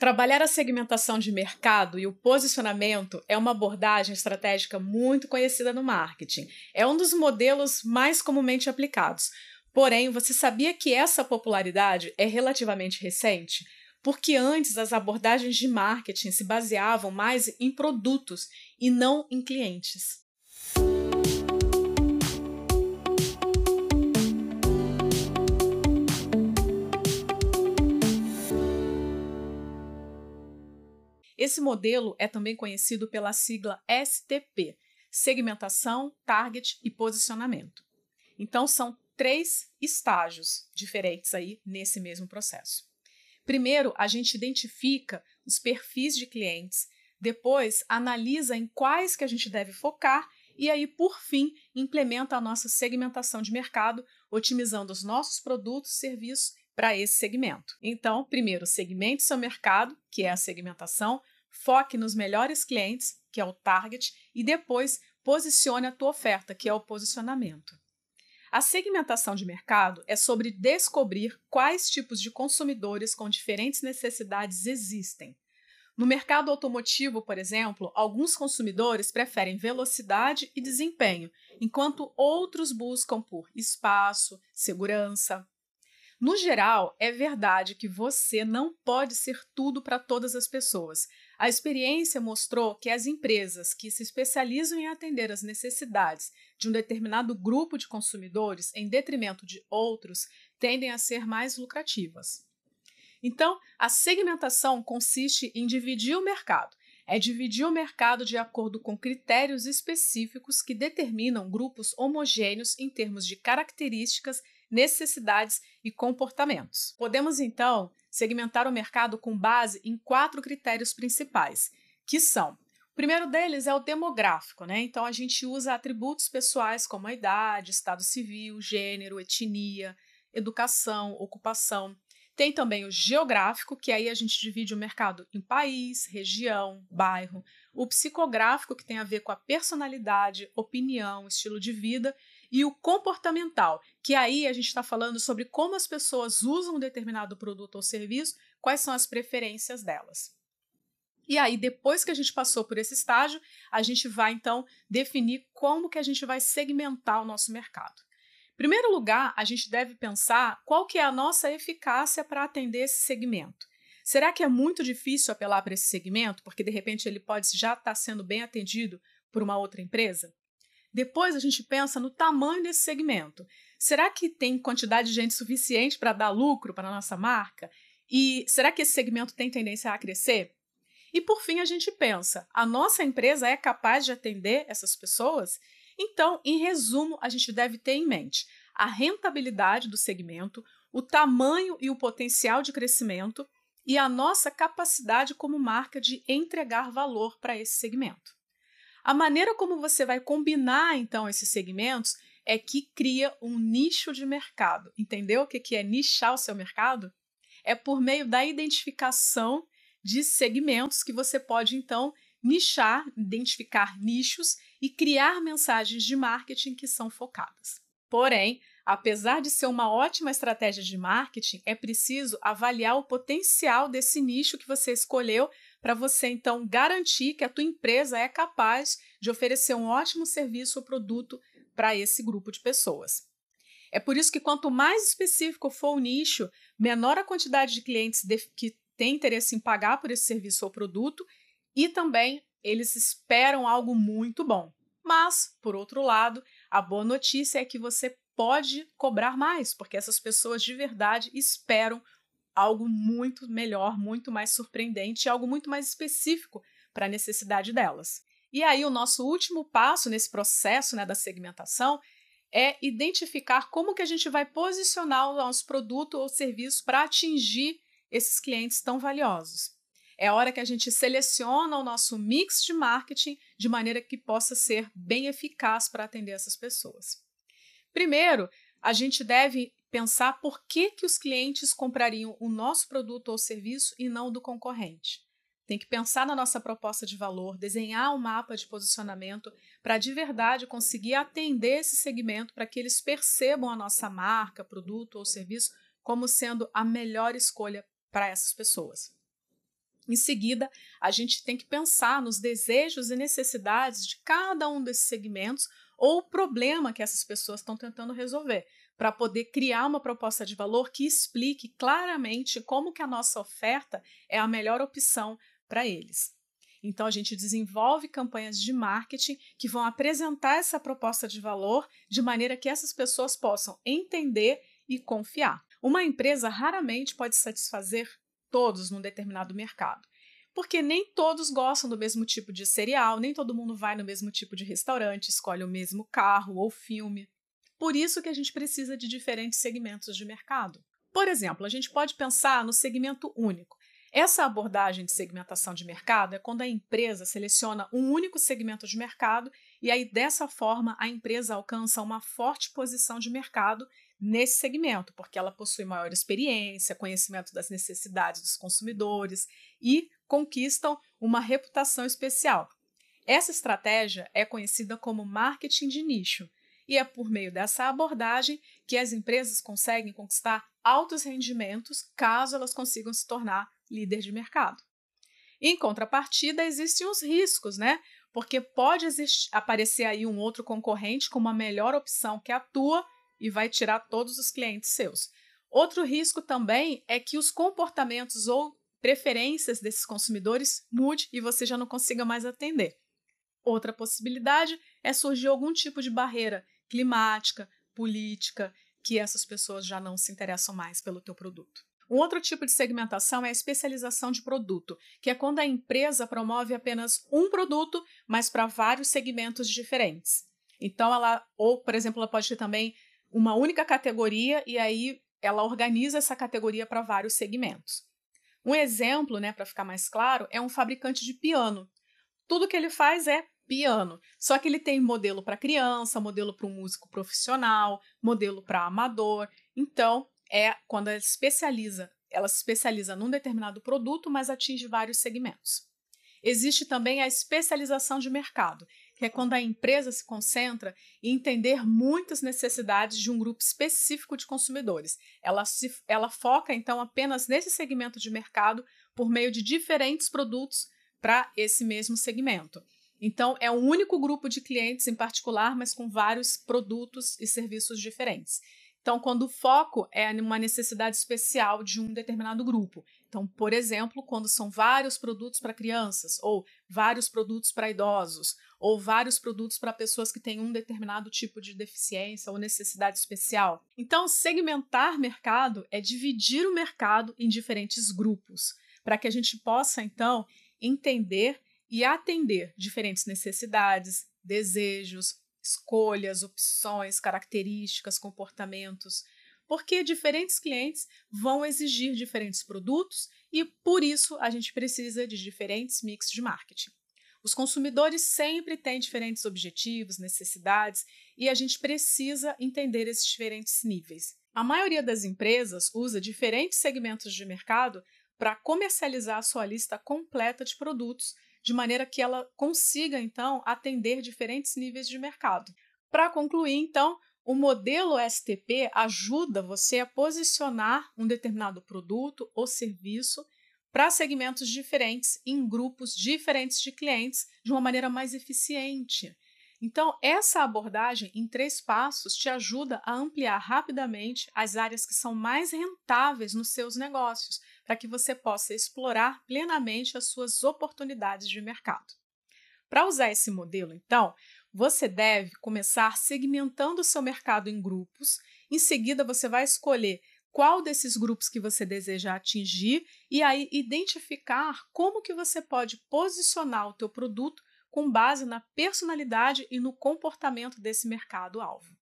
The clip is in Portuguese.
Trabalhar a segmentação de mercado e o posicionamento é uma abordagem estratégica muito conhecida no marketing. É um dos modelos mais comumente aplicados. Porém, você sabia que essa popularidade é relativamente recente? Porque antes as abordagens de marketing se baseavam mais em produtos e não em clientes. Esse modelo é também conhecido pela sigla STP segmentação, target e posicionamento. Então, são três estágios diferentes aí nesse mesmo processo. Primeiro, a gente identifica os perfis de clientes, depois analisa em quais que a gente deve focar e aí, por fim, implementa a nossa segmentação de mercado, otimizando os nossos produtos e serviços para esse segmento. Então, primeiro, segmente seu mercado, que é a segmentação, foque nos melhores clientes, que é o target, e depois posicione a tua oferta, que é o posicionamento. A segmentação de mercado é sobre descobrir quais tipos de consumidores com diferentes necessidades existem. No mercado automotivo, por exemplo, alguns consumidores preferem velocidade e desempenho, enquanto outros buscam por espaço, segurança, no geral, é verdade que você não pode ser tudo para todas as pessoas. A experiência mostrou que as empresas que se especializam em atender as necessidades de um determinado grupo de consumidores em detrimento de outros tendem a ser mais lucrativas. Então, a segmentação consiste em dividir o mercado. É dividir o mercado de acordo com critérios específicos que determinam grupos homogêneos em termos de características necessidades e comportamentos. Podemos então segmentar o mercado com base em quatro critérios principais, que são o primeiro deles é o demográfico, né? Então a gente usa atributos pessoais como a idade, estado civil, gênero, etnia, educação, ocupação. Tem também o geográfico, que aí a gente divide o mercado em país, região, bairro. O psicográfico, que tem a ver com a personalidade, opinião, estilo de vida e o comportamental, que aí a gente está falando sobre como as pessoas usam um determinado produto ou serviço, quais são as preferências delas. E aí, depois que a gente passou por esse estágio, a gente vai então definir como que a gente vai segmentar o nosso mercado. Primeiro lugar, a gente deve pensar qual que é a nossa eficácia para atender esse segmento. Será que é muito difícil apelar para esse segmento, porque de repente ele pode já estar tá sendo bem atendido por uma outra empresa? Depois a gente pensa no tamanho desse segmento. Será que tem quantidade de gente suficiente para dar lucro para a nossa marca? E será que esse segmento tem tendência a crescer? E por fim, a gente pensa: a nossa empresa é capaz de atender essas pessoas? Então, em resumo, a gente deve ter em mente a rentabilidade do segmento, o tamanho e o potencial de crescimento e a nossa capacidade como marca de entregar valor para esse segmento. A maneira como você vai combinar então esses segmentos é que cria um nicho de mercado. Entendeu o que é nichar o seu mercado? É por meio da identificação de segmentos que você pode então nichar, identificar nichos e criar mensagens de marketing que são focadas. Porém, apesar de ser uma ótima estratégia de marketing, é preciso avaliar o potencial desse nicho que você escolheu para você então garantir que a tua empresa é capaz de oferecer um ótimo serviço ou produto para esse grupo de pessoas. É por isso que quanto mais específico for o nicho, menor a quantidade de clientes que têm interesse em pagar por esse serviço ou produto e também eles esperam algo muito bom. Mas, por outro lado, a boa notícia é que você pode cobrar mais, porque essas pessoas de verdade esperam algo muito melhor, muito mais surpreendente, algo muito mais específico para a necessidade delas. E aí, o nosso último passo nesse processo né, da segmentação é identificar como que a gente vai posicionar o nosso produto ou serviço para atingir esses clientes tão valiosos. É hora que a gente seleciona o nosso mix de marketing de maneira que possa ser bem eficaz para atender essas pessoas. Primeiro, a gente deve pensar por que, que os clientes comprariam o nosso produto ou serviço e não do concorrente. Tem que pensar na nossa proposta de valor, desenhar um mapa de posicionamento para de verdade conseguir atender esse segmento para que eles percebam a nossa marca, produto ou serviço como sendo a melhor escolha para essas pessoas. Em seguida, a gente tem que pensar nos desejos e necessidades de cada um desses segmentos ou o problema que essas pessoas estão tentando resolver, para poder criar uma proposta de valor que explique claramente como que a nossa oferta é a melhor opção para eles. Então a gente desenvolve campanhas de marketing que vão apresentar essa proposta de valor de maneira que essas pessoas possam entender e confiar. Uma empresa raramente pode satisfazer todos num determinado mercado. Porque nem todos gostam do mesmo tipo de cereal, nem todo mundo vai no mesmo tipo de restaurante, escolhe o mesmo carro ou filme. Por isso que a gente precisa de diferentes segmentos de mercado. Por exemplo, a gente pode pensar no segmento único. Essa abordagem de segmentação de mercado é quando a empresa seleciona um único segmento de mercado e aí dessa forma a empresa alcança uma forte posição de mercado nesse segmento, porque ela possui maior experiência, conhecimento das necessidades dos consumidores e conquistam uma reputação especial. Essa estratégia é conhecida como marketing de nicho e é por meio dessa abordagem que as empresas conseguem conquistar altos rendimentos caso elas consigam se tornar líder de mercado. Em contrapartida, existem os riscos, né? Porque pode existir, aparecer aí um outro concorrente com uma melhor opção que atua e vai tirar todos os clientes seus. Outro risco também é que os comportamentos ou preferências desses consumidores mude e você já não consiga mais atender. Outra possibilidade é surgir algum tipo de barreira climática, política, que essas pessoas já não se interessam mais pelo teu produto. Um outro tipo de segmentação é a especialização de produto, que é quando a empresa promove apenas um produto, mas para vários segmentos diferentes. Então, ela, ou, por exemplo, ela pode ter também uma única categoria e aí ela organiza essa categoria para vários segmentos. Um exemplo, né, para ficar mais claro, é um fabricante de piano. Tudo que ele faz é piano, só que ele tem modelo para criança, modelo para um músico profissional, modelo para amador. Então, é quando ela especializa, ela se especializa num determinado produto, mas atinge vários segmentos. Existe também a especialização de mercado, que é quando a empresa se concentra em entender muitas necessidades de um grupo específico de consumidores. Ela, se, ela foca, então, apenas nesse segmento de mercado por meio de diferentes produtos para esse mesmo segmento. Então, é um único grupo de clientes em particular, mas com vários produtos e serviços diferentes. Então, quando o foco é uma necessidade especial de um determinado grupo. Então, por exemplo, quando são vários produtos para crianças, ou vários produtos para idosos, ou vários produtos para pessoas que têm um determinado tipo de deficiência ou necessidade especial. Então, segmentar mercado é dividir o mercado em diferentes grupos, para que a gente possa, então, entender e atender diferentes necessidades, desejos, escolhas, opções, características, comportamentos, porque diferentes clientes vão exigir diferentes produtos e por isso a gente precisa de diferentes mix de marketing. Os consumidores sempre têm diferentes objetivos, necessidades e a gente precisa entender esses diferentes níveis. A maioria das empresas usa diferentes segmentos de mercado para comercializar a sua lista completa de produtos de maneira que ela consiga, então, atender diferentes níveis de mercado. Para concluir, então, o modelo STP ajuda você a posicionar um determinado produto ou serviço para segmentos diferentes, em grupos diferentes de clientes, de uma maneira mais eficiente. Então, essa abordagem em três passos te ajuda a ampliar rapidamente as áreas que são mais rentáveis nos seus negócios, para que você possa explorar plenamente as suas oportunidades de mercado. Para usar esse modelo, então, você deve começar segmentando o seu mercado em grupos. Em seguida, você vai escolher qual desses grupos que você deseja atingir e aí identificar como que você pode posicionar o teu produto com base na personalidade e no comportamento desse mercado-alvo.